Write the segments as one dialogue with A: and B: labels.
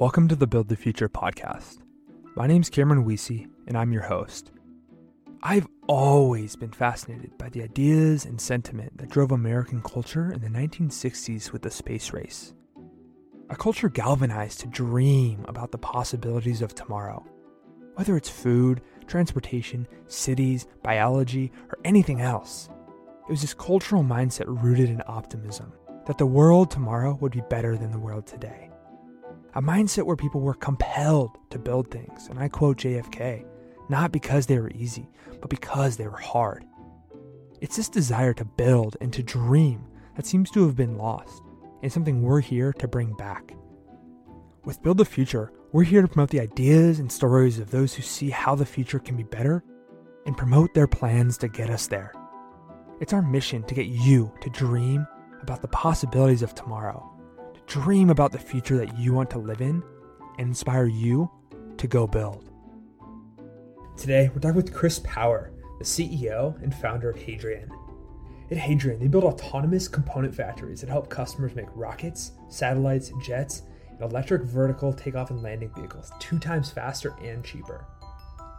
A: Welcome to the Build the Future podcast. My name's Cameron Weesey, and I'm your host. I've always been fascinated by the ideas and sentiment that drove American culture in the 1960s with the space race. A culture galvanized to dream about the possibilities of tomorrow. Whether it's food, transportation, cities, biology, or anything else, it was this cultural mindset rooted in optimism that the world tomorrow would be better than the world today. A mindset where people were compelled to build things, and I quote JFK, not because they were easy, but because they were hard. It's this desire to build and to dream that seems to have been lost, and something we're here to bring back. With Build the Future, we're here to promote the ideas and stories of those who see how the future can be better and promote their plans to get us there. It's our mission to get you to dream about the possibilities of tomorrow, to dream about the future that you want to live in, and inspire you to go build. Today, we're talking with Chris Power, the CEO and founder of Hadrian. At Hadrian, they build autonomous component factories that help customers make rockets, satellites, jets, and electric vertical takeoff and landing vehicles two times faster and cheaper.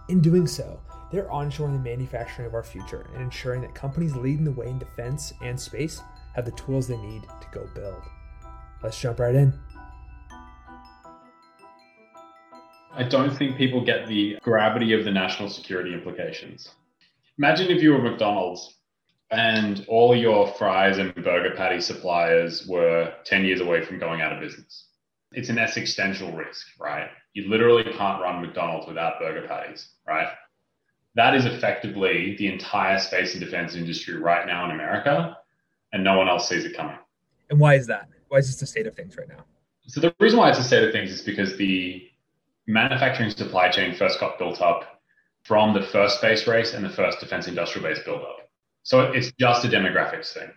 A: In doing so, they're onshoring the manufacturing of our future and ensuring that companies leading the way in defense and space have the tools they need to go build. Let's jump right in.
B: I don't think people get the gravity of the national security implications. Imagine if you were McDonald's and all your fries and burger patty suppliers were 10 years away from going out of business. It's an existential risk, right? You literally can't run McDonald's without burger patties, right? That is effectively the entire space and defense industry right now in America, and no one else sees it coming.
A: And why is that? Why is this the state of things right now?
B: So the reason why it's a state of things is because the manufacturing supply chain first got built up from the first space race and the first defense industrial base buildup. So it's just a demographics thing.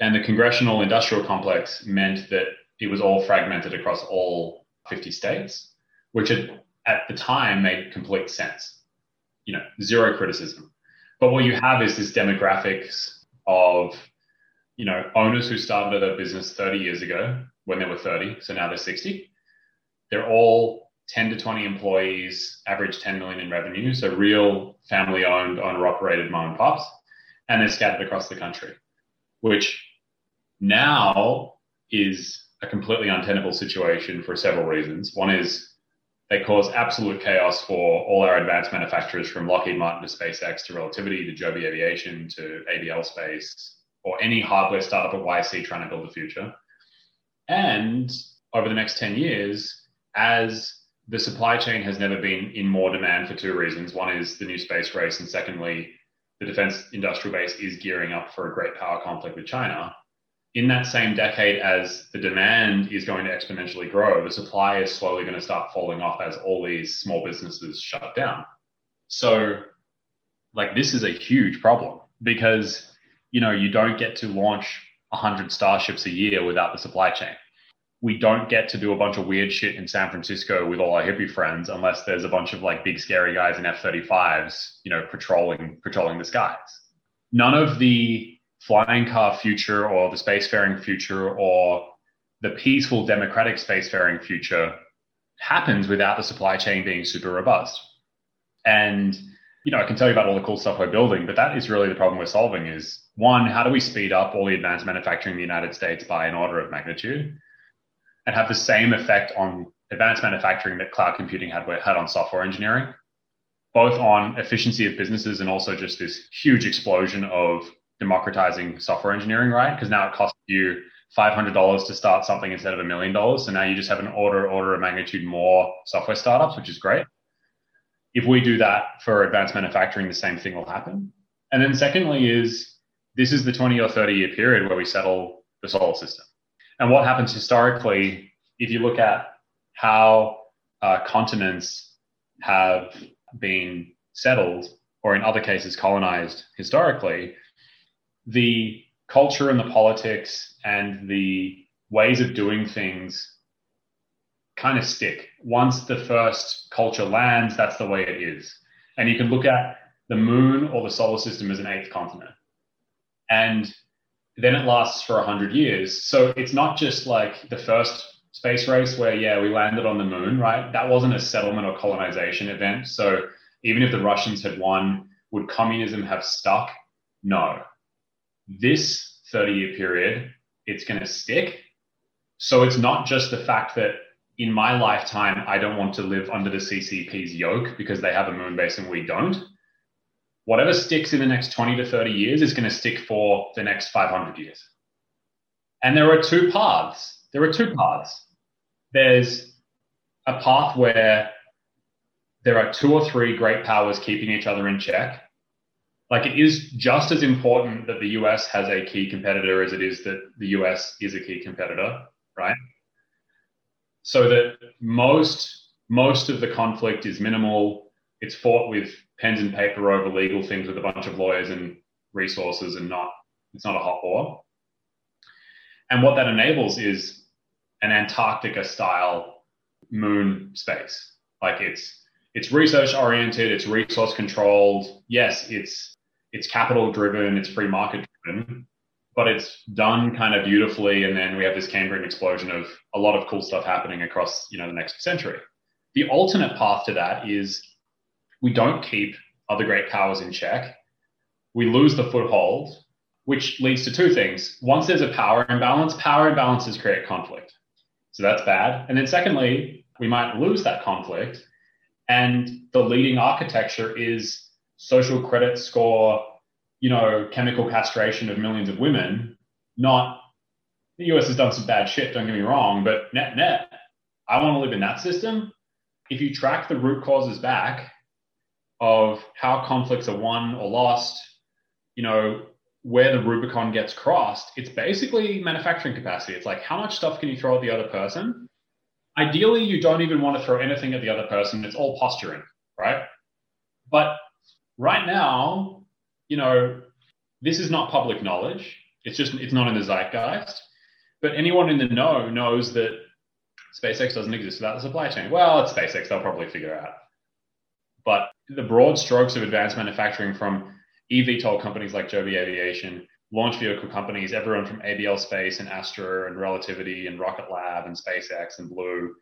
B: And the congressional industrial complex meant that it was all fragmented across all 50 states, which had, at the time made complete sense. You know, zero criticism. But what you have is this demographics of, you know, owners who started a business 30 years ago when they were 30, so now they're 60. They're all 10 to 20 employees, average 10 million in revenue. So real family owned, owner operated mom and pops. And they're scattered across the country, which now is a completely untenable situation for several reasons. One is they cause absolute chaos for all our advanced manufacturers from Lockheed Martin to SpaceX to Relativity to Joby Aviation to ABL Space or any hardware startup at YC trying to build the future. And over the next 10 years, as the supply chain has never been in more demand for two reasons. One is the new space race, and secondly, the defense industrial base is gearing up for a great power conflict with China. In that same decade, as the demand is going to exponentially grow, the supply is slowly going to start falling off as all these small businesses shut down. So, like, this is a huge problem because, you know, you don't get to launch 100 starships a year without the supply chain we don't get to do a bunch of weird shit in San Francisco with all our hippie friends unless there's a bunch of like big scary guys in F-35s, you know, patrolling patrolling the skies. None of the flying car future or the spacefaring future or the peaceful democratic spacefaring future happens without the supply chain being super robust. And you know, I can tell you about all the cool stuff we're building, but that is really the problem we're solving is one, how do we speed up all the advanced manufacturing in the United States by an order of magnitude? and have the same effect on advanced manufacturing that cloud computing had, had on software engineering, both on efficiency of businesses and also just this huge explosion of democratizing software engineering, right? Because now it costs you $500 to start something instead of a million dollars. So now you just have an order, order of magnitude more software startups, which is great. If we do that for advanced manufacturing, the same thing will happen. And then secondly is this is the 20 or 30 year period where we settle the solar system. And what happens historically, if you look at how uh, continents have been settled, or in other cases, colonized historically, the culture and the politics and the ways of doing things kind of stick. Once the first culture lands, that's the way it is. And you can look at the moon or the solar system as an eighth continent. And then it lasts for 100 years. So it's not just like the first space race where, yeah, we landed on the moon, right? That wasn't a settlement or colonization event. So even if the Russians had won, would communism have stuck? No. This 30 year period, it's going to stick. So it's not just the fact that in my lifetime, I don't want to live under the CCP's yoke because they have a moon base and we don't. Whatever sticks in the next 20 to 30 years is going to stick for the next 500 years. And there are two paths. There are two paths there's a path where there are two or three great powers keeping each other in check. Like it is just as important that the US has a key competitor as it is that the US is a key competitor, right? So that most most of the conflict is minimal. It's fought with pens and paper over legal things with a bunch of lawyers and resources and not it's not a hot war. And what that enables is an Antarctica style moon space. Like it's it's research oriented, it's resource controlled. Yes, it's it's capital driven, it's free market driven, but it's done kind of beautifully. And then we have this Cambrian explosion of a lot of cool stuff happening across you know the next century. The alternate path to that is we don't keep other great powers in check. We lose the foothold, which leads to two things. Once there's a power imbalance, power imbalances create conflict. So that's bad. And then secondly, we might lose that conflict. And the leading architecture is social credit score, you know, chemical castration of millions of women, not the US has done some bad shit, don't get me wrong, but net net, I want to live in that system. If you track the root causes back of how conflicts are won or lost, you know, where the Rubicon gets crossed, it's basically manufacturing capacity. It's like how much stuff can you throw at the other person? Ideally, you don't even want to throw anything at the other person. It's all posturing, right? But right now, you know, this is not public knowledge. It's just it's not in the zeitgeist. But anyone in the know knows that SpaceX doesn't exist without the supply chain. Well, it's SpaceX; they'll probably figure out. But the broad strokes of advanced manufacturing from eVTOL companies like Joby Aviation, launch vehicle companies, everyone from ABL Space and Astra and Relativity and Rocket Lab and SpaceX and Blue,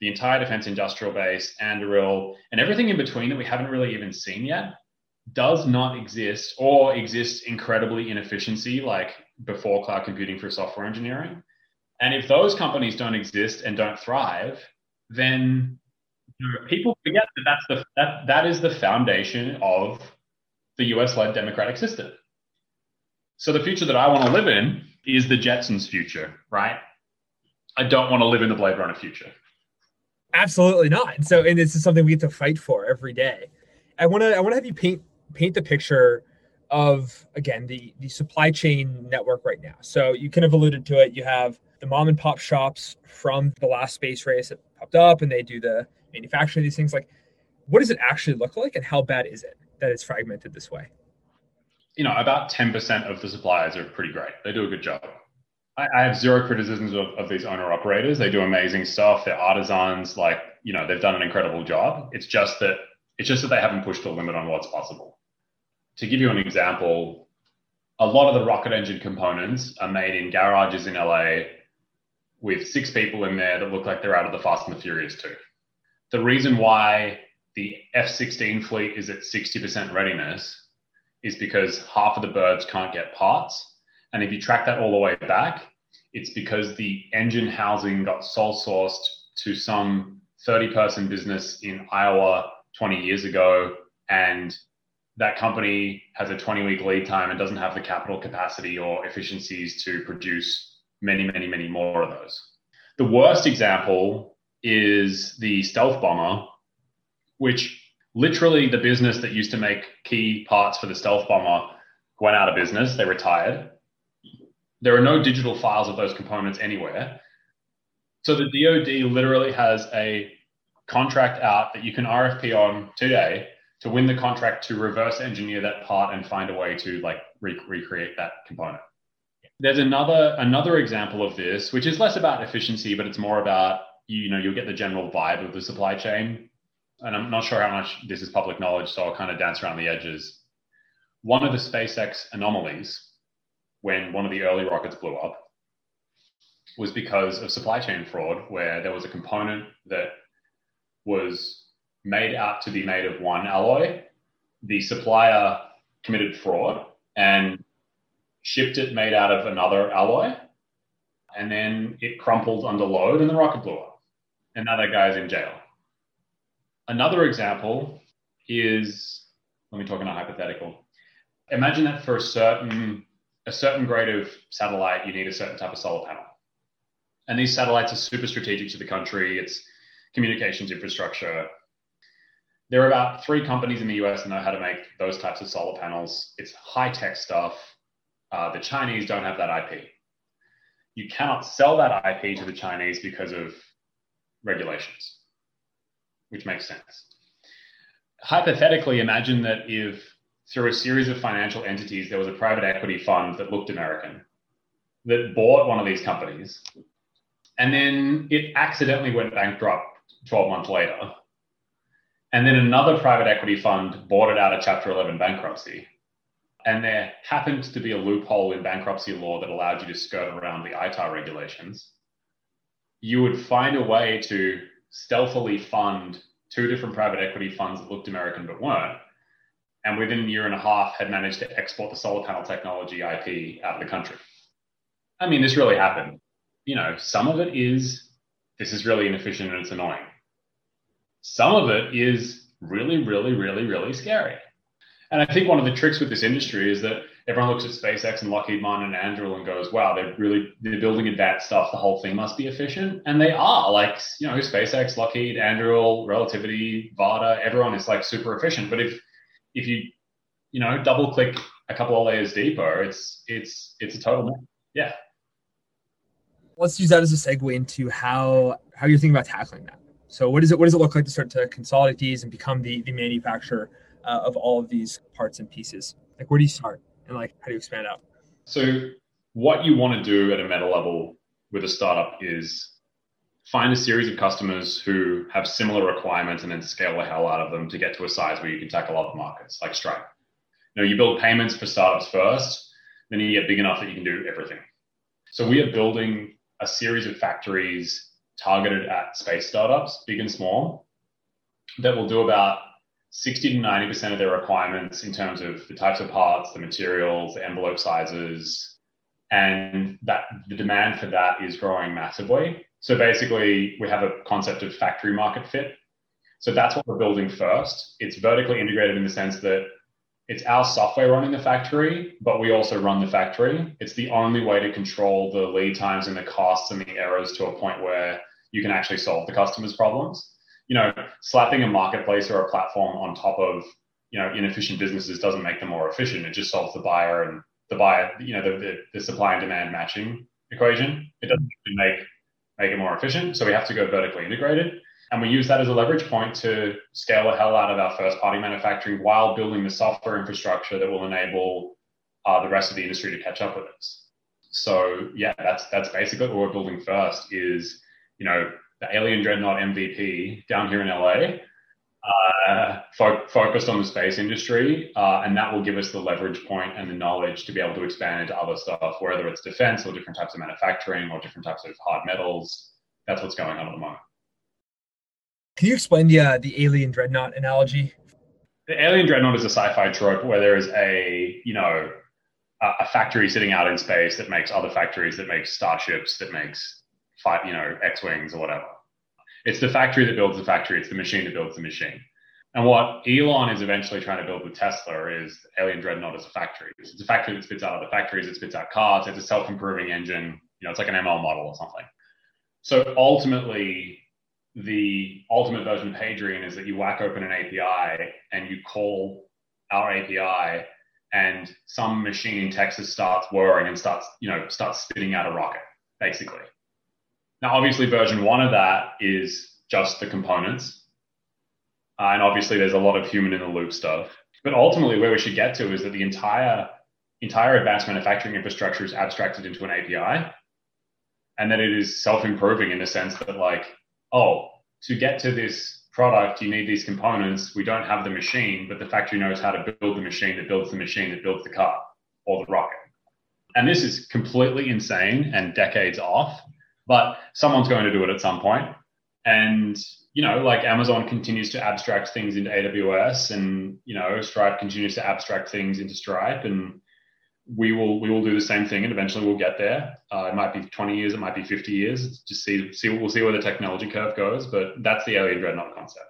B: the entire defense industrial base, Anduril, and everything in between that we haven't really even seen yet does not exist or exists incredibly inefficiency like before cloud computing for software engineering. And if those companies don't exist and don't thrive, then people forget that that's the that, that is the foundation of the US led democratic system. So the future that I want to live in is the Jetsons future, right? I don't want to live in the Blade Runner future.
A: Absolutely not. So, and this is something we get to fight for every day. I want to, I want to have you paint, paint the picture of again the the supply chain network right now. So you kind of alluded to it. You have the mom and pop shops from the last space race that popped up, and they do the manufacturing of these things. Like, what does it actually look like, and how bad is it? that it's fragmented this way?
B: You know, about 10% of the suppliers are pretty great. They do a good job. I, I have zero criticisms of, of these owner operators. They do amazing stuff. They're artisans. Like, you know, they've done an incredible job. It's just that it's just that they haven't pushed the limit on what's possible. To give you an example, a lot of the rocket engine components are made in garages in LA with six people in there that look like they're out of the Fast and the Furious 2. The reason why the F 16 fleet is at 60% readiness is because half of the birds can't get parts. And if you track that all the way back, it's because the engine housing got sole sourced to some 30 person business in Iowa 20 years ago. And that company has a 20 week lead time and doesn't have the capital capacity or efficiencies to produce many, many, many more of those. The worst example is the stealth bomber which literally the business that used to make key parts for the stealth bomber went out of business. They retired. There are no digital files of those components anywhere. So the DoD literally has a contract out that you can RFP on today to win the contract to reverse engineer that part and find a way to like re- recreate that component. There's another another example of this, which is less about efficiency, but it's more about you know you'll get the general vibe of the supply chain and I'm not sure how much this is public knowledge, so I'll kind of dance around the edges. One of the SpaceX anomalies, when one of the early rockets blew up, was because of supply chain fraud, where there was a component that was made out to be made of one alloy. The supplier committed fraud and shipped it made out of another alloy. And then it crumpled under load and the rocket blew up. And now that guy's in jail. Another example is let me talk in a hypothetical. Imagine that for a certain a certain grade of satellite, you need a certain type of solar panel. And these satellites are super strategic to the country. It's communications infrastructure. There are about three companies in the US that know how to make those types of solar panels. It's high tech stuff. Uh, the Chinese don't have that IP. You cannot sell that IP to the Chinese because of regulations, which makes sense. Hypothetically, imagine that if through a series of financial entities, there was a private equity fund that looked American that bought one of these companies and then it accidentally went bankrupt 12 months later. And then another private equity fund bought it out of Chapter 11 bankruptcy. And there happened to be a loophole in bankruptcy law that allowed you to skirt around the ITAR regulations. You would find a way to stealthily fund two different private equity funds that looked American but weren't. And within a year and a half, had managed to export the solar panel technology IP out of the country. I mean, this really happened you know, some of it is this is really inefficient and it's annoying. Some of it is really, really, really, really scary. And I think one of the tricks with this industry is that everyone looks at SpaceX and Lockheed Martin and Anduril and goes, wow, they're really they're building advanced stuff. The whole thing must be efficient. And they are. Like, you know, SpaceX, Lockheed, Anduril, Relativity, Varda, everyone is like super efficient. But if if you, you know, double click a couple of layers deeper, it's it's it's a total mess. yeah,
A: let's use that as a segue into how how you're thinking about tackling that. So what does it what does it look like to start to consolidate these and become the the manufacturer uh, of all of these parts and pieces? Like where do you start and like how do you expand out?
B: So what you want to do at a meta level with a startup is find a series of customers who have similar requirements and then scale the hell out of them to get to a size where you can tackle other markets like Stripe. You know, you build payments for startups first, then you get big enough that you can do everything. So we are building a series of factories targeted at space startups, big and small, that will do about 60 to 90% of their requirements in terms of the types of parts, the materials, the envelope sizes, and that the demand for that is growing massively. So basically, we have a concept of factory market fit. So that's what we're building first. It's vertically integrated in the sense that it's our software running the factory, but we also run the factory. It's the only way to control the lead times and the costs and the errors to a point where you can actually solve the customer's problems. You know, slapping a marketplace or a platform on top of you know inefficient businesses doesn't make them more efficient. It just solves the buyer and the buyer, you know, the, the, the supply and demand matching equation. It doesn't make make it more efficient. So we have to go vertically integrated. And we use that as a leverage point to scale the hell out of our first party manufacturing while building the software infrastructure that will enable uh, the rest of the industry to catch up with us. So yeah, that's that's basically what we're building first is, you know, the Alien Dreadnought MVP down here in LA, uh, fo- focused on the space industry, uh, and that will give us the leverage point and the knowledge to be able to expand into other stuff, whether it's defense or different types of manufacturing or different types of hard metals. That's what's going on at the moment.
A: Can you explain the uh, the alien dreadnought analogy?
B: The alien dreadnought is a sci-fi trope where there is a you know a, a factory sitting out in space that makes other factories that makes starships that makes fight you know X-wings or whatever. It's the factory that builds the factory. It's the machine that builds the machine. And what Elon is eventually trying to build with Tesla is Alien Dreadnought as a factory. It's a factory that spits out other factories. It spits out cars. It's a self-improving engine. You know, it's like an ML model or something. So ultimately, the ultimate version of Hadrian is that you whack open an API and you call our API and some machine in Texas starts whirring and starts, you know, starts spitting out a rocket, basically. Now, obviously, version one of that is just the components. Uh, and obviously, there's a lot of human in the loop stuff. But ultimately, where we should get to is that the entire entire advanced manufacturing infrastructure is abstracted into an API, and that it is self-improving in the sense that, like, oh, to get to this product, you need these components. We don't have the machine, but the factory knows how to build the machine that builds the machine that builds the car or the rocket. And this is completely insane and decades off. but someone's going to do it at some point. And you know, like Amazon continues to abstract things into AWS, and you know, Stripe continues to abstract things into Stripe, and we will we will do the same thing, and eventually we'll get there. Uh, it might be 20 years, it might be 50 years. Just see see we'll see where the technology curve goes, but that's the alien dreadnought concept.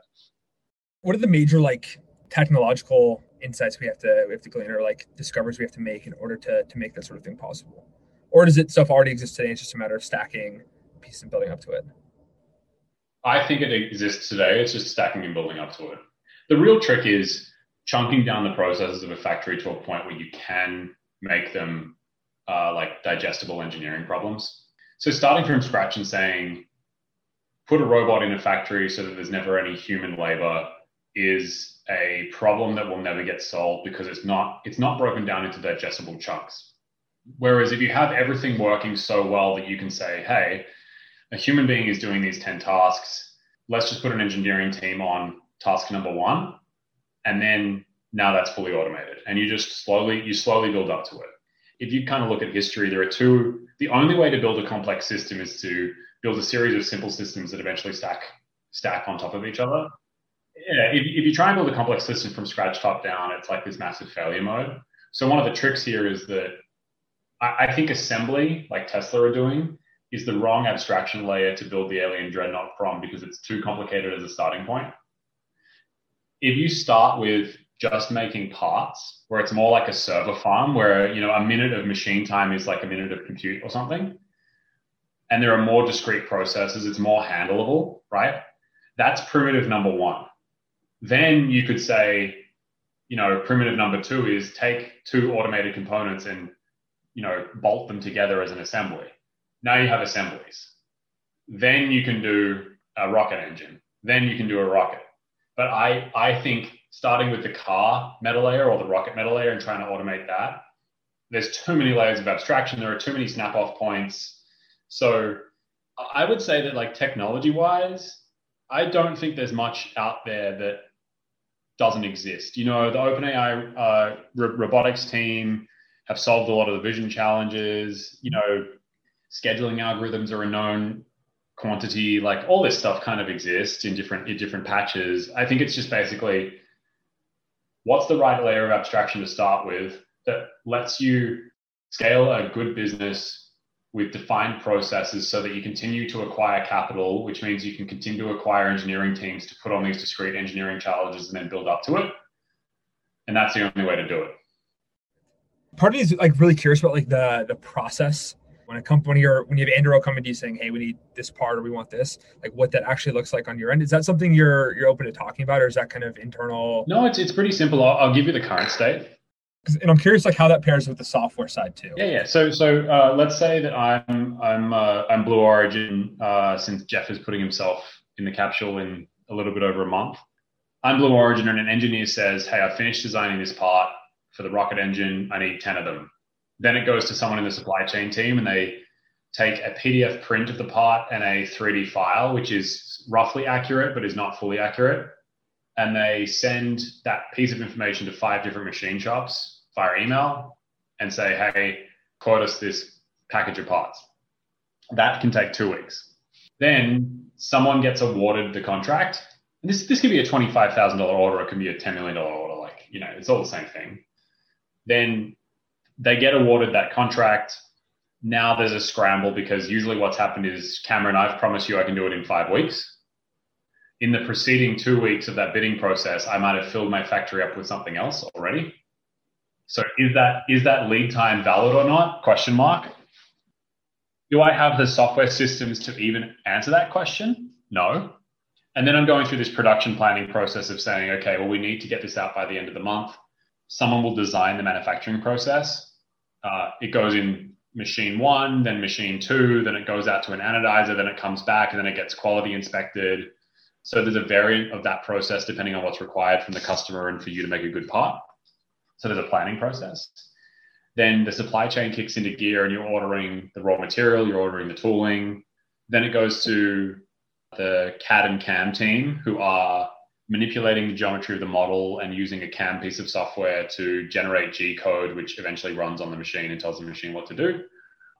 A: What are the major like technological insights we have to we have to glean or like discoveries we have to make in order to to make that sort of thing possible? Or does it stuff already exist today? It's just a matter of stacking pieces and building up to it.
B: I think it exists today. It's just stacking and building up to it. The real trick is chunking down the processes of a factory to a point where you can make them uh, like digestible engineering problems. So starting from scratch and saying, put a robot in a factory so that there's never any human labor is a problem that will never get solved because it's not it's not broken down into digestible chunks. Whereas if you have everything working so well that you can say, hey, a human being is doing these 10 tasks, let's just put an engineering team on task number one, and then now that's fully automated. And you just slowly, you slowly build up to it. If you kind of look at history, there are two, the only way to build a complex system is to build a series of simple systems that eventually stack stack on top of each other. Yeah, if, if you try and build a complex system from scratch top down, it's like this massive failure mode. So one of the tricks here is that I, I think assembly, like Tesla are doing, is the wrong abstraction layer to build the alien dreadnought from because it's too complicated as a starting point. If you start with just making parts, where it's more like a server farm, where you know a minute of machine time is like a minute of compute or something, and there are more discrete processes, it's more handleable, right? That's primitive number one. Then you could say, you know, primitive number two is take two automated components and you know bolt them together as an assembly. Now you have assemblies. Then you can do a rocket engine. Then you can do a rocket. But I I think starting with the car meta layer or the rocket meta layer and trying to automate that, there's too many layers of abstraction. There are too many snap off points. So I would say that like technology wise, I don't think there's much out there that doesn't exist. You know, the OpenAI uh, robotics team have solved a lot of the vision challenges. You know, scheduling algorithms are a known quantity. Like all this stuff kind of exists in different in different patches. I think it's just basically what's the right layer of abstraction to start with that lets you scale a good business with defined processes so that you continue to acquire capital, which means you can continue to acquire engineering teams to put on these discrete engineering challenges and then build up to it. And that's the only way to do it.
A: Part of me is like really curious about like the the process when a company or when you have Anduril coming to you saying, "Hey, we need this part or we want this," like what that actually looks like on your end. Is that something you're you're open to talking about, or is that kind of internal?
B: No, it's it's pretty simple. I'll, I'll give you the current state.
A: And I'm curious, like how that pairs with the software side too.
B: Yeah, yeah. So, so uh, let's say that I'm I'm uh, I'm Blue Origin uh, since Jeff is putting himself in the capsule in a little bit over a month. I'm Blue Origin, and an engineer says, "Hey, I finished designing this part for the rocket engine. I need ten of them." Then it goes to someone in the supply chain team and they take a PDF print of the part and a 3D file, which is roughly accurate but is not fully accurate. And they send that piece of information to five different machine shops via email and say, hey, quote us this package of parts. That can take two weeks. Then someone gets awarded the contract. And this, this could be a $25,000 order, it could be a $10 million order. Like, you know, it's all the same thing. Then they get awarded that contract. Now there's a scramble because usually what's happened is Cameron, I've promised you I can do it in five weeks. In the preceding two weeks of that bidding process, I might have filled my factory up with something else already. So is that is that lead time valid or not? Question mark. Do I have the software systems to even answer that question? No. And then I'm going through this production planning process of saying, okay, well, we need to get this out by the end of the month. Someone will design the manufacturing process uh, it goes in machine one, then machine two, then it goes out to an anodizer, then it comes back, and then it gets quality inspected. So there's a variant of that process depending on what's required from the customer and for you to make a good part. So there's a planning process. Then the supply chain kicks into gear and you're ordering the raw material, you're ordering the tooling. Then it goes to the CAD and CAM team who are manipulating the geometry of the model and using a CAM piece of software to generate G code, which eventually runs on the machine and tells the machine what to do.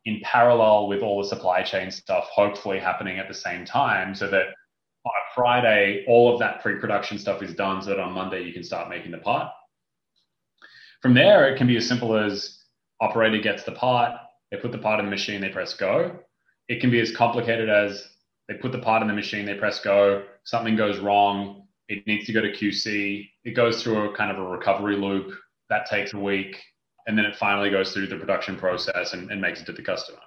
B: in parallel with all the supply chain stuff, hopefully happening at the same time, so that on Friday, all of that pre production stuff is done so that on Monday you can start making the part. From there, it can be as simple as operator gets the part, they put the part in the machine, they press go. It can be as complicated as they put the part in the machine, they press go, something goes wrong, it needs to go to QC, it goes through a kind of a recovery loop that takes a week, and then it finally goes through the production process and, and makes it to the customer.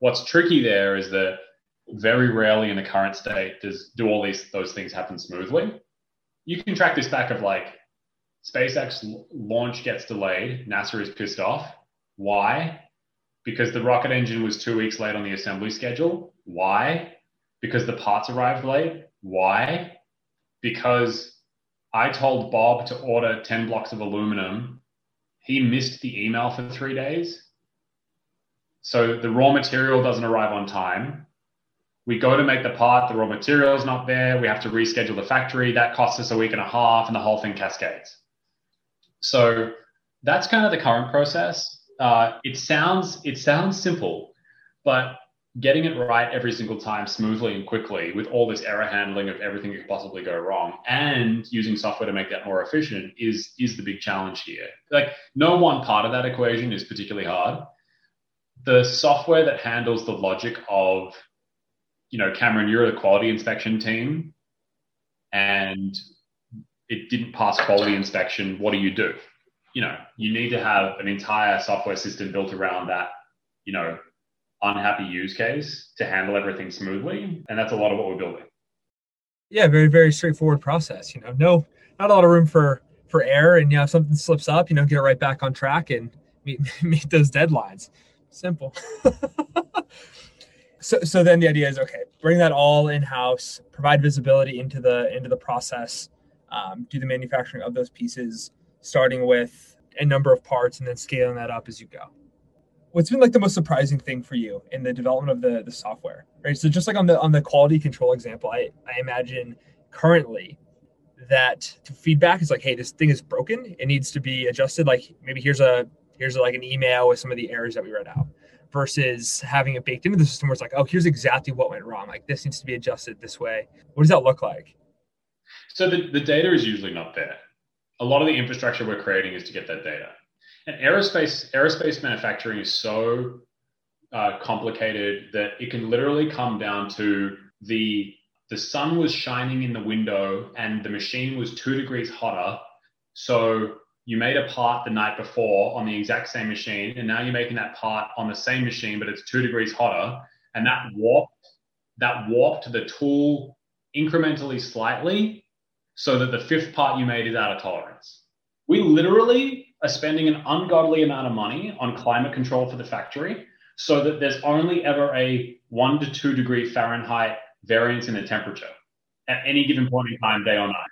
B: What's tricky there is that very rarely in the current state does do all these those things happen smoothly. You can track this back of like SpaceX launch gets delayed, NASA is pissed off. Why? Because the rocket engine was two weeks late on the assembly schedule. Why? Because the parts arrived late. Why? Because I told Bob to order 10 blocks of aluminum. He missed the email for three days. So the raw material doesn't arrive on time. We go to make the part, the raw material is not there. We have to reschedule the factory. That costs us a week and a half, and the whole thing cascades. So that's kind of the current process. Uh, it sounds it sounds simple, but getting it right every single time smoothly and quickly with all this error handling of everything that could possibly go wrong and using software to make that more efficient is is the big challenge here. Like no one part of that equation is particularly hard. The software that handles the logic of you know cameron you're the quality inspection team and it didn't pass quality inspection what do you do? You know you need to have an entire software system built around that you know unhappy use case to handle everything smoothly. And that's a lot of what we're building.
A: Yeah, very, very straightforward process. You know, no, not a lot of room for for error. And you know, if something slips up, you know, get it right back on track and meet meet those deadlines. Simple. so so then the idea is okay, bring that all in house, provide visibility into the into the process, um, do the manufacturing of those pieces, starting with a number of parts and then scaling that up as you go what's been like the most surprising thing for you in the development of the the software right? So just like on the on the quality control example i i imagine currently that feedback is like hey this thing is broken. It needs to be adjusted. Like maybe here's a here's like an email with some of the errors that we read out versus having it baked into the system where it's like oh here's exactly what went wrong. Like this needs to be adjusted this way. What does that look like?
B: So the, the data is usually not there. A lot of the infrastructure we're creating is to get that data and aerospace aerospace manufacturing is so uh, complicated that it can literally come down to the the sun was shining in the window and the machine was two degrees hotter. So you made a part the night before on the exact same machine, and now you're making that part on the same machine, but it's two degrees hotter, and that warped that warped the tool incrementally slightly so that the fifth part you made is out of tolerance. We literally spending an ungodly amount of money on climate control for the factory so that there's only ever a one to two degree Fahrenheit variance in the temperature at any given point in time, day or night.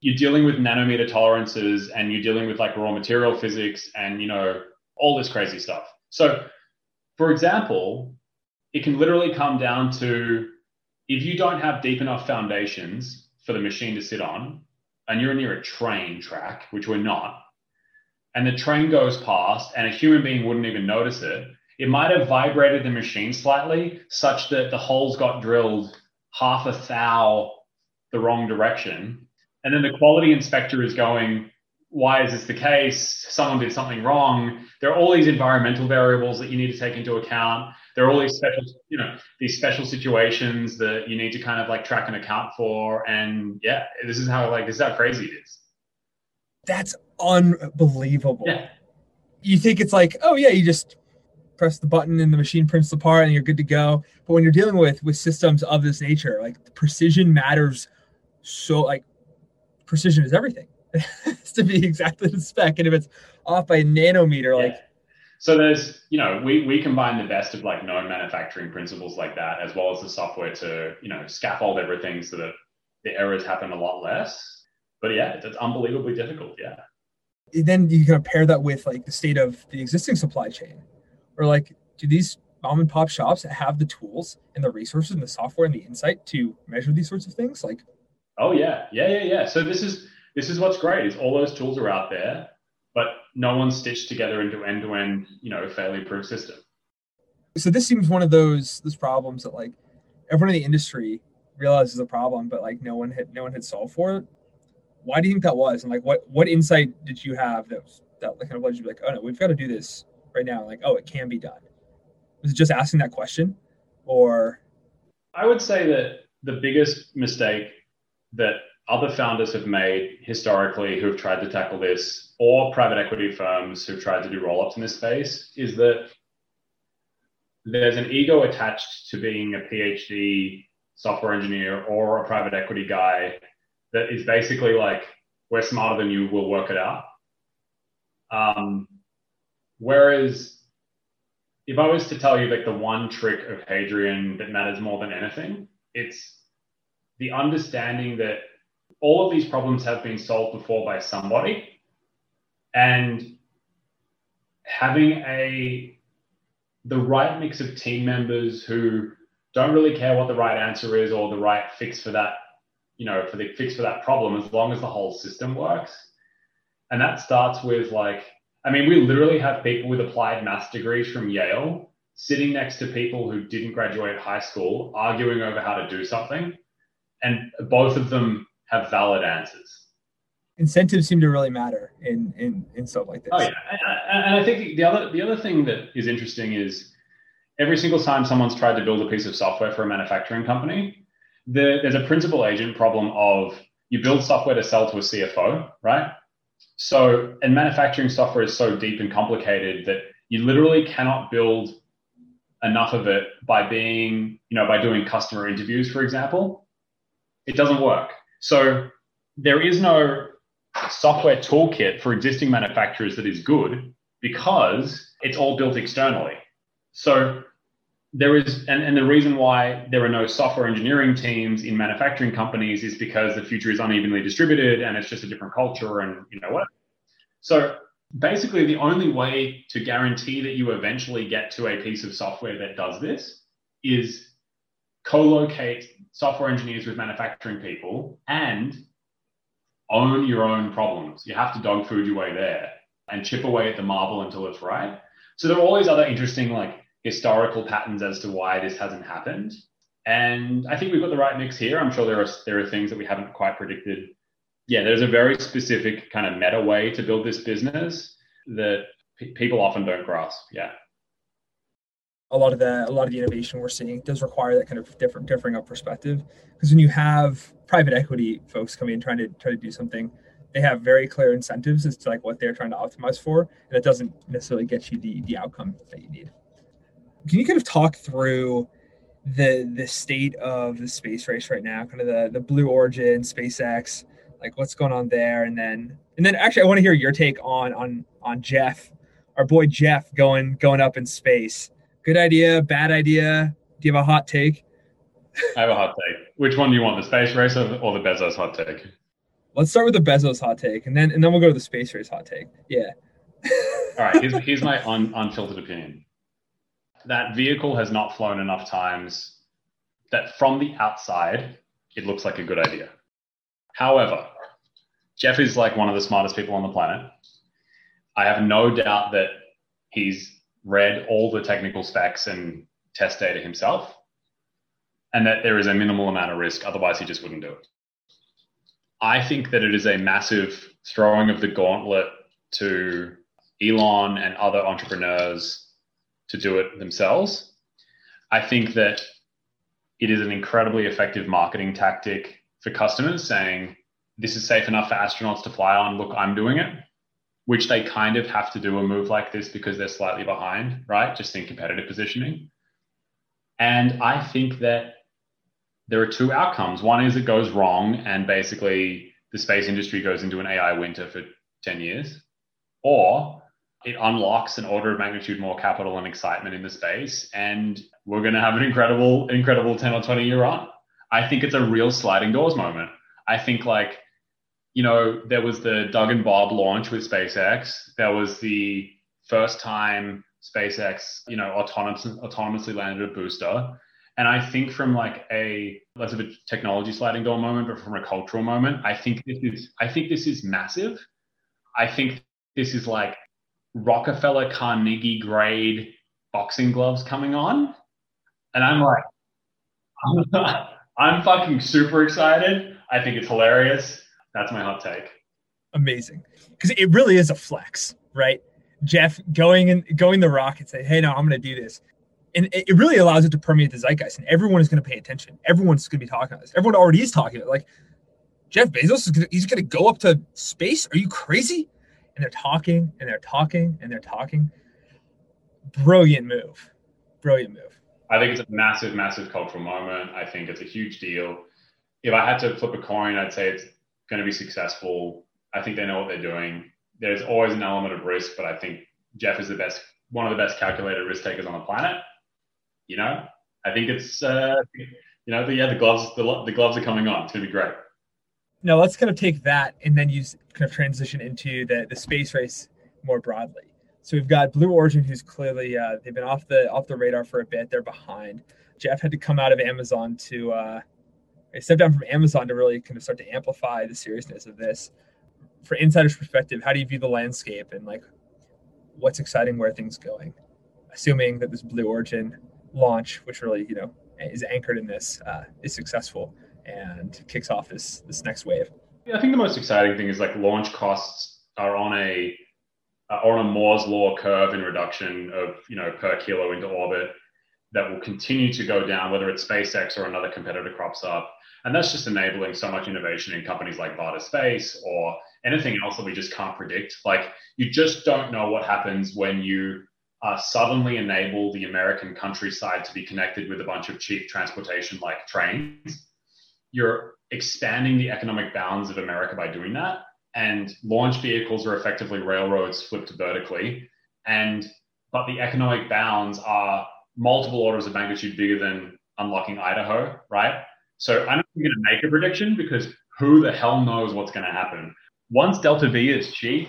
B: You're dealing with nanometer tolerances and you're dealing with like raw material physics and, you know, all this crazy stuff. So, for example, it can literally come down to if you don't have deep enough foundations for the machine to sit on and you're near a train track, which we're not, and the train goes past and a human being wouldn't even notice it, it might have vibrated the machine slightly such that the holes got drilled half a thou the wrong direction. And then the quality inspector is going, why is this the case? Someone did something wrong. There are all these environmental variables that you need to take into account. There are all these special, you know, these special situations that you need to kind of like track and account for. And yeah, this is how like this is how crazy it is.
A: That's unbelievable.
B: Yeah.
A: You think it's like, oh yeah, you just press the button and the machine prints the part and you're good to go. But when you're dealing with with systems of this nature, like precision matters so like precision is everything. it has to be exactly the spec. And if it's off by a nanometer, yeah. like
B: so there's, you know, we, we combine the best of like known manufacturing principles like that, as well as the software to, you know, scaffold everything so that the errors happen a lot less but yeah, it's, it's unbelievably difficult. Yeah.
A: Then you kind of pair that with like the state of the existing supply chain, or like, do these mom and pop shops have the tools and the resources and the software and the insight to measure these sorts of things? Like,
B: oh yeah, yeah, yeah, yeah. So this is this is what's great is all those tools are out there, but no one's stitched together into end to end, you know, fairly proof system.
A: So this seems one of those those problems that like everyone in the industry realizes a problem, but like no one had no one had solved for it. Why do you think that was? And like what what insight did you have that was that kind of led you to be like, oh no, we've got to do this right now? Like, oh, it can be done. Was it just asking that question? Or
B: I would say that the biggest mistake that other founders have made historically who've tried to tackle this, or private equity firms who've tried to do roll ups in this space, is that there's an ego attached to being a PhD software engineer or a private equity guy that is basically like, we're smarter than you, we'll work it out. Um, whereas if I was to tell you like the one trick of Hadrian that matters more than anything, it's the understanding that all of these problems have been solved before by somebody and having a the right mix of team members who don't really care what the right answer is or the right fix for that you know for the fix for that problem as long as the whole system works and that starts with like i mean we literally have people with applied maths degrees from yale sitting next to people who didn't graduate high school arguing over how to do something and both of them have valid answers.
A: Incentives seem to really matter in in, in stuff like this.
B: Oh yeah, and, and I think the other the other thing that is interesting is every single time someone's tried to build a piece of software for a manufacturing company, the, there's a principal agent problem of you build software to sell to a CFO, right? So, and manufacturing software is so deep and complicated that you literally cannot build enough of it by being, you know, by doing customer interviews, for example. It doesn't work. So there is no software toolkit for existing manufacturers that is good because it's all built externally. So there is, and, and the reason why there are no software engineering teams in manufacturing companies is because the future is unevenly distributed and it's just a different culture and you know what. So basically, the only way to guarantee that you eventually get to a piece of software that does this is co-locate software engineers with manufacturing people and own your own problems. You have to dog food your way there and chip away at the marble until it's right. So there are all these other interesting like historical patterns as to why this hasn't happened. And I think we've got the right mix here. I'm sure there are there are things that we haven't quite predicted. Yeah, there's a very specific kind of meta way to build this business that p- people often don't grasp. Yeah
A: a lot of the a lot of the innovation we're seeing does require that kind of different differing of perspective because when you have private equity folks coming in trying to try to do something they have very clear incentives as to like what they're trying to optimize for and it doesn't necessarily get you the the outcome that you need can you kind of talk through the the state of the space race right now kind of the the blue origin spacex like what's going on there and then and then actually i want to hear your take on on on jeff our boy jeff going going up in space Good idea, bad idea. Do you have a hot take?
B: I have a hot take. Which one do you want, the space race or the, or the Bezos hot take?
A: Let's start with the Bezos hot take, and then and then we'll go to the space race hot take. Yeah.
B: All right. Here's, here's my un, unfiltered opinion. That vehicle has not flown enough times that from the outside it looks like a good idea. However, Jeff is like one of the smartest people on the planet. I have no doubt that he's read all the technical specs and test data himself, and that there is a minimal amount of risk. Otherwise, he just wouldn't do it. I think that it is a massive throwing of the gauntlet to Elon and other entrepreneurs to do it themselves. I think that it is an incredibly effective marketing tactic for customers saying, this is safe enough for astronauts to fly on. Look, I'm doing it which they kind of have to do a move like this because they're slightly behind, right? Just in competitive positioning. And I think that there are two outcomes. One is it goes wrong and basically the space industry goes into an AI winter for 10 years, or it unlocks an order of magnitude more capital and excitement in the space and we're going to have an incredible incredible 10 or 20 year run i think it's a real sliding doors moment i think like you know, there was the Doug and Bob launch with SpaceX. There was the first time SpaceX, you know, autonomous, autonomously landed a booster. And I think from like a less of a technology sliding door moment, but from a cultural moment, I think this is I think this is massive. I think this is like Rockefeller Carnegie grade boxing gloves coming on. And I'm like, I'm fucking super excited. I think it's hilarious. That's my hot take.
A: Amazing. Because it really is a flex, right? Jeff going and going the rock and say, hey, no, I'm going to do this. And it really allows it to permeate the zeitgeist, and everyone is going to pay attention. Everyone's going to be talking about this. Everyone already is talking about it. Like, Jeff Bezos is gonna, he's going to go up to space. Are you crazy? And they're talking and they're talking and they're talking. Brilliant move. Brilliant move.
B: I think it's a massive, massive cultural moment. I think it's a huge deal. If I had to flip a coin, I'd say it's going to be successful. I think they know what they're doing. There's always an element of risk, but I think Jeff is the best, one of the best calculated risk takers on the planet. You know, I think it's, uh, you know, the, yeah, the gloves, the, the gloves are coming on. It's going to be great.
A: Now let's kind of take that and then use kind of transition into the the space race more broadly. So we've got Blue Origin, who's clearly uh, they've been off the off the radar for a bit. They're behind. Jeff had to come out of Amazon to uh, step down from Amazon to really kind of start to amplify the seriousness of this. For insiders' perspective, how do you view the landscape and like what's exciting, where things going? Assuming that this Blue Origin launch, which really you know is anchored in this, uh, is successful and kicks off this this next wave.
B: Yeah, I think the most exciting thing is like launch costs are on a uh, on a Moore's law curve in reduction of you know per kilo into orbit that will continue to go down, whether it's SpaceX or another competitor crops up. And that's just enabling so much innovation in companies like Varda Space or anything else that we just can't predict. Like you just don't know what happens when you uh, suddenly enable the American countryside to be connected with a bunch of cheap transportation like trains. You're expanding the economic bounds of America by doing that and launch vehicles are effectively railroads flipped vertically. And but the economic bounds are multiple orders of magnitude bigger than unlocking Idaho, right? So I'm not going to make a prediction because who the hell knows what's going to happen. Once Delta V is cheap,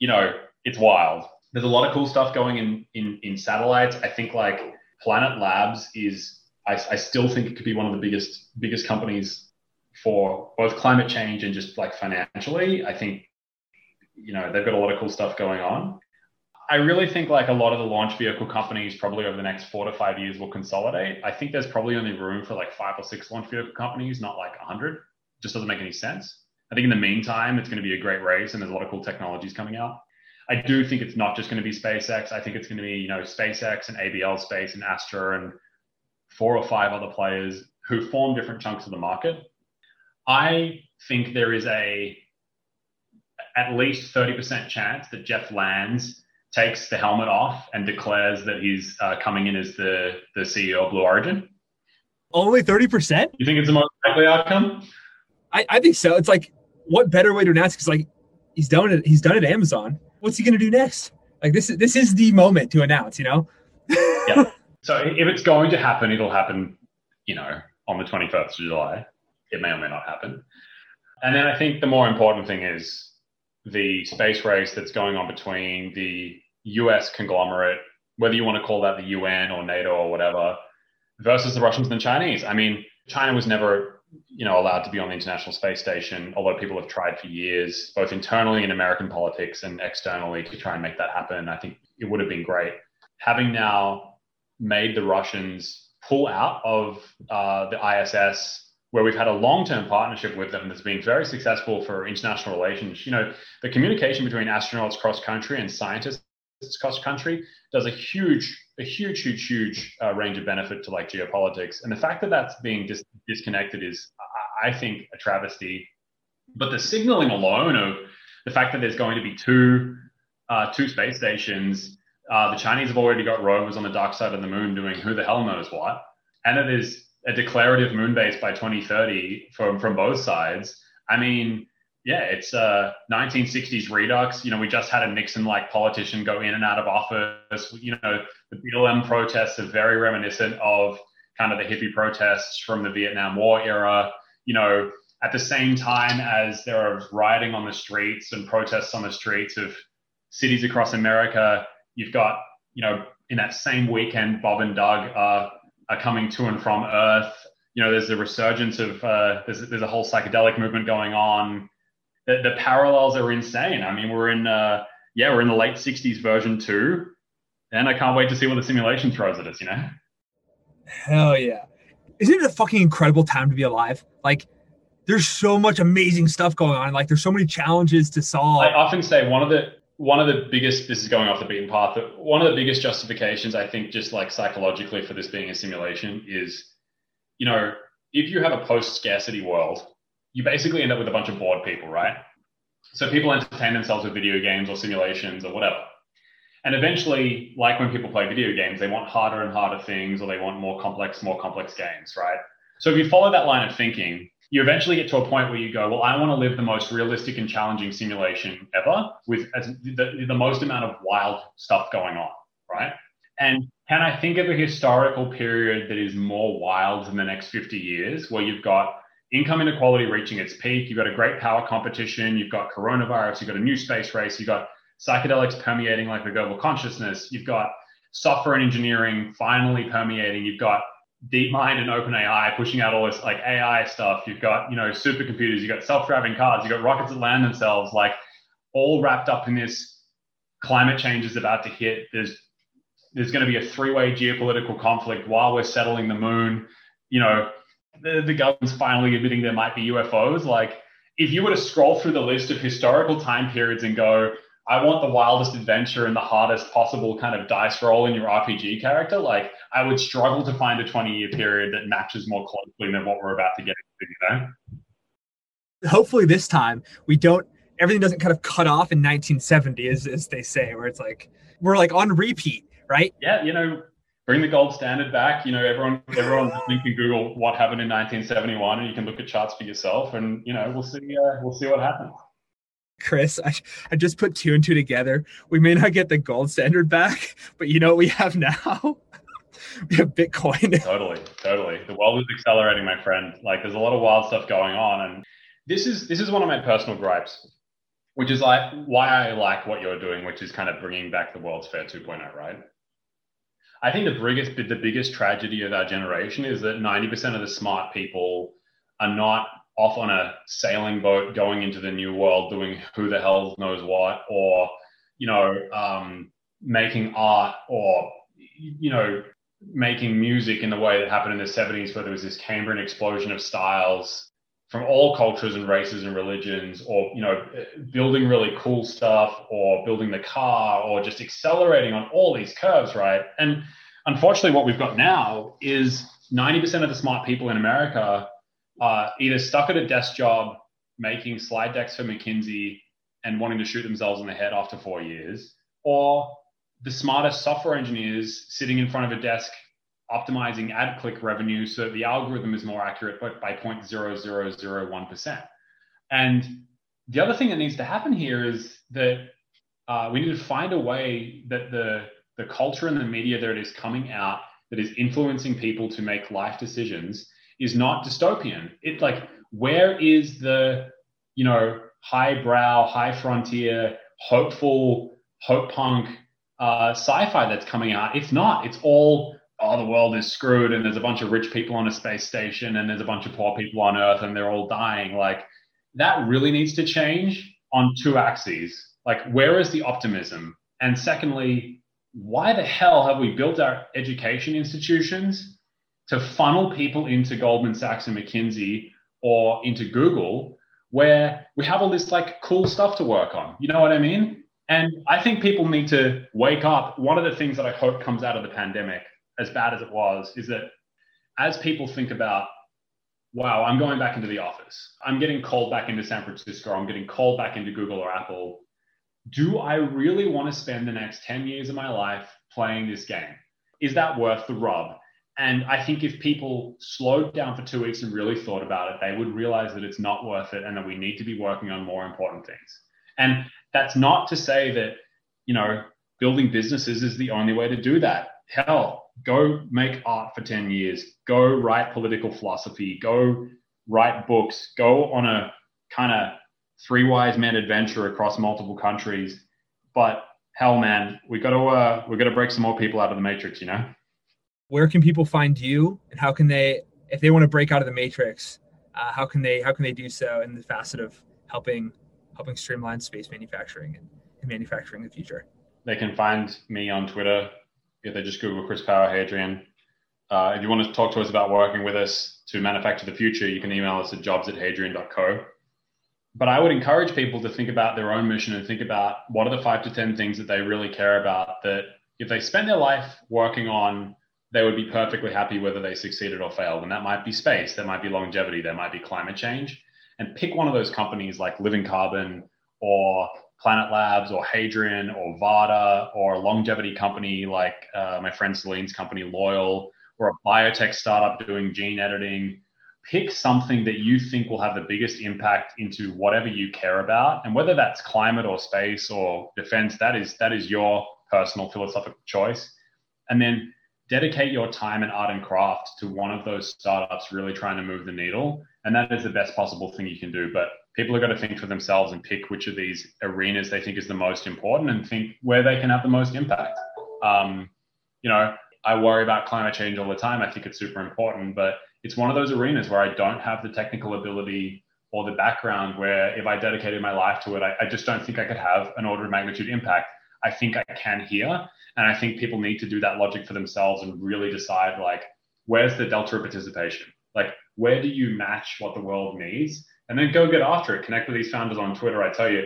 B: you know, it's wild. There's a lot of cool stuff going in in, in satellites. I think like Planet Labs is I, I still think it could be one of the biggest biggest companies for both climate change and just like financially. I think, you know, they've got a lot of cool stuff going on. I really think like a lot of the launch vehicle companies probably over the next four to five years will consolidate. I think there's probably only room for like five or six launch vehicle companies, not like a hundred. Just doesn't make any sense. I think in the meantime, it's going to be a great race and there's a lot of cool technologies coming out. I do think it's not just going to be SpaceX. I think it's going to be, you know, SpaceX and ABL Space and Astra and four or five other players who form different chunks of the market. I think there is a at least 30% chance that Jeff lands, takes the helmet off, and declares that he's uh, coming in as the, the CEO of Blue Origin.
A: Only 30%?
B: You think it's the most likely outcome?
A: I, I think so. It's like, what better way to announce? Because like he's done it. He's done it at Amazon. What's he going to do next? Like this is this is the moment to announce. You know.
B: yeah. So if it's going to happen, it'll happen. You know, on the 21st of July it may or may not happen. And then I think the more important thing is the space race that's going on between the US conglomerate, whether you want to call that the UN or NATO or whatever, versus the Russians and the Chinese. I mean, China was never, you know, allowed to be on the International Space Station, although people have tried for years, both internally in American politics and externally to try and make that happen. I think it would have been great. Having now made the Russians pull out of uh, the ISS where we've had a long-term partnership with them that's been very successful for international relations. You know, the communication between astronauts cross country and scientists cross country does a huge, a huge, huge, huge uh, range of benefit to like geopolitics. And the fact that that's being dis- disconnected is, I think, a travesty. But the signaling alone of the fact that there's going to be two, uh, two space stations. Uh, the Chinese have already got rovers on the dark side of the moon doing who the hell knows what, and it is a declarative moon base by 2030 from from both sides. I mean, yeah, it's a 1960s redux. You know, we just had a Nixon-like politician go in and out of office. You know, the BLM protests are very reminiscent of kind of the hippie protests from the Vietnam War era. You know, at the same time as there are rioting on the streets and protests on the streets of cities across America, you've got, you know, in that same weekend, Bob and Doug are are coming to and from Earth. You know, there's a resurgence of uh, there's there's a whole psychedelic movement going on. The, the parallels are insane. I mean, we're in uh, yeah, we're in the late '60s version two. And I can't wait to see what the simulation throws at us, you know?
A: Hell yeah. Isn't it a fucking incredible time to be alive? Like, there's so much amazing stuff going on. Like, there's so many challenges to solve.
B: I often say one of the one of the biggest this is going off the beaten path but one of the biggest justifications i think just like psychologically for this being a simulation is you know if you have a post scarcity world you basically end up with a bunch of bored people right? So people entertain themselves with video games or simulations or whatever. And eventually like when people play video games they want harder and harder things or they want more complex more complex games right? So if you follow that line of thinking you eventually get to a point where you go, well, I want to live the most realistic and challenging simulation ever with the, the most amount of wild stuff going on, right? And can I think of a historical period that is more wild than the next 50 years where you've got income inequality reaching its peak, you've got a great power competition, you've got coronavirus, you've got a new space race, you've got psychedelics permeating like the global consciousness, you've got software and engineering finally permeating, you've got DeepMind and OpenAI pushing out all this like AI stuff. You've got, you know, supercomputers, you've got self-driving cars, you've got rockets that land themselves, like all wrapped up in this climate change is about to hit. There's there's going to be a three-way geopolitical conflict while we're settling the moon. You know, the, the government's finally admitting there might be UFOs. Like, if you were to scroll through the list of historical time periods and go, I want the wildest adventure and the hardest possible kind of dice roll in your RPG character. Like I would struggle to find a 20 year period that matches more closely than what we're about to get into, you
A: know? Hopefully this time we don't everything doesn't kind of cut off in 1970 as, as they say, where it's like we're like on repeat, right?
B: Yeah, you know, bring the gold standard back. You know, everyone everyone can Google what happened in 1971 and you can look at charts for yourself and you know, we'll see uh, we'll see what happens.
A: Chris, I, I just put two and two together. We may not get the gold standard back, but you know what we have now? we have Bitcoin.
B: totally, totally. The world is accelerating, my friend. Like there's a lot of wild stuff going on. And this is this is one of my personal gripes, which is like why I like what you're doing, which is kind of bringing back the World's Fair 2.0, right? I think the biggest the biggest tragedy of our generation is that 90% of the smart people are not off on a sailing boat going into the new world doing who the hell knows what or you know um, making art or you know making music in the way that happened in the 70s where there was this cambrian explosion of styles from all cultures and races and religions or you know building really cool stuff or building the car or just accelerating on all these curves right? And unfortunately what we've got now is 90% of the smart people in america uh, either stuck at a desk job making slide decks for McKinsey and wanting to shoot themselves in the head after four years, or the smartest software engineers sitting in front of a desk optimizing ad click revenue so that the algorithm is more accurate but by 0.0001%. And the other thing that needs to happen here is that uh, we need to find a way that the, the culture and the media that is coming out that is influencing people to make life decisions is not dystopian. It's like, where is the, you know, highbrow, high frontier, hopeful, hope punk uh, sci-fi that's coming out? It's not. It's all, oh, the world is screwed and there's a bunch of rich people on a space station and there's a bunch of poor people on Earth and they're all dying. Like that really needs to change on two axes. Like, where is the optimism? And secondly, why the hell have we built our education institutions to funnel people into Goldman Sachs and McKinsey or into Google where we have all this like cool stuff to work on. You know what I mean? And I think people need to wake up. One of the things that I hope comes out of the pandemic, as bad as it was, is that as people think about, wow, I'm going back into the office, I'm getting called back into San Francisco, I'm getting called back into Google or Apple. Do I really want to spend the next 10 years of my life playing this game? Is that worth the rub? And I think if people slowed down for two weeks and really thought about it, they would realize that it's not worth it and that we need to be working on more important things. And that's not to say that, you know, building businesses is the only way to do that. Hell, go make art for 10 years, go write political philosophy, go write books, go on a kind of three wise men adventure across multiple countries. But hell, man, we got to uh, we got to break some more people out of the matrix, you know
A: where can people find you and how can they if they want to break out of the matrix uh, how can they how can they do so in the facet of helping helping streamline space manufacturing and, and manufacturing the future
B: they can find me on twitter If they just Google Chris Power Hadrian. Uh, if you want to talk to us about working with us to manufacture the future, you can email us at jobs at hadrian.co. But I would encourage people to think about their own mission and think about what are the five to 10 things that they really care about that if they spend their life working on, they would be perfectly happy whether they succeeded or failed. And that might be space, that might be longevity, that might be climate change. And pick one of those companies like Living Carbon or Planet Labs or Hadrian or Varda or a longevity company like uh, my friend Celine's company, Loyal, or a biotech startup doing gene editing. Pick something that you think will have the biggest impact into whatever you care about, and whether that's climate or space or defense, that is that is your personal philosophical choice. And then dedicate your time and art and craft to one of those startups really trying to move the needle. And that is the best possible thing you can do. But people are going to think for themselves and pick which of these arenas they think is the most important and think where they can have the most impact. Um, you know, I worry about climate change all the time. I think it's super important, but it's one of those arenas where I don't have the technical ability or the background where if I dedicated my life to it, I, I just don't think I could have an order of magnitude impact. I think I can here. And I think people need to do that logic for themselves and really decide like, where's the delta of participation? Like, where do you match what the world needs? And then go get after it. Connect with these founders on Twitter. I tell you,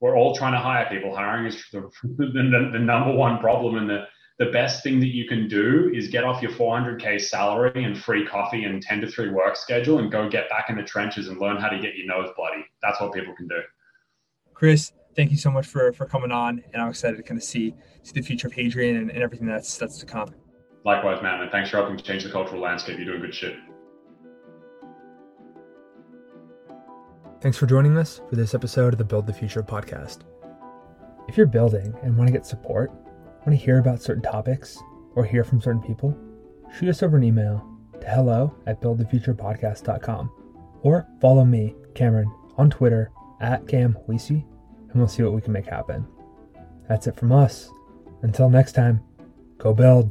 B: we're all trying to hire people. Hiring is the, the, the number one problem. And the, the best thing that you can do is get off your 400K salary and free coffee and 10 to 3 work schedule and go get back in the trenches and learn how to get your nose bloody. That's what people can do.
A: Chris, thank you so much for for coming on, and I'm excited to kind of see see the future of Hadrian and, and everything that's that's to come.
B: Likewise, man, and thanks for helping change the cultural landscape. You're doing good shit.
A: Thanks for joining us for this episode of the Build the Future podcast. If you're building and want to get support, want to hear about certain topics, or hear from certain people, shoot us over an email to hello at buildthefuturepodcast.com or follow me, Cameron, on Twitter at Cam Weesey and we'll see what we can make happen. That's it from us. Until next time, go build.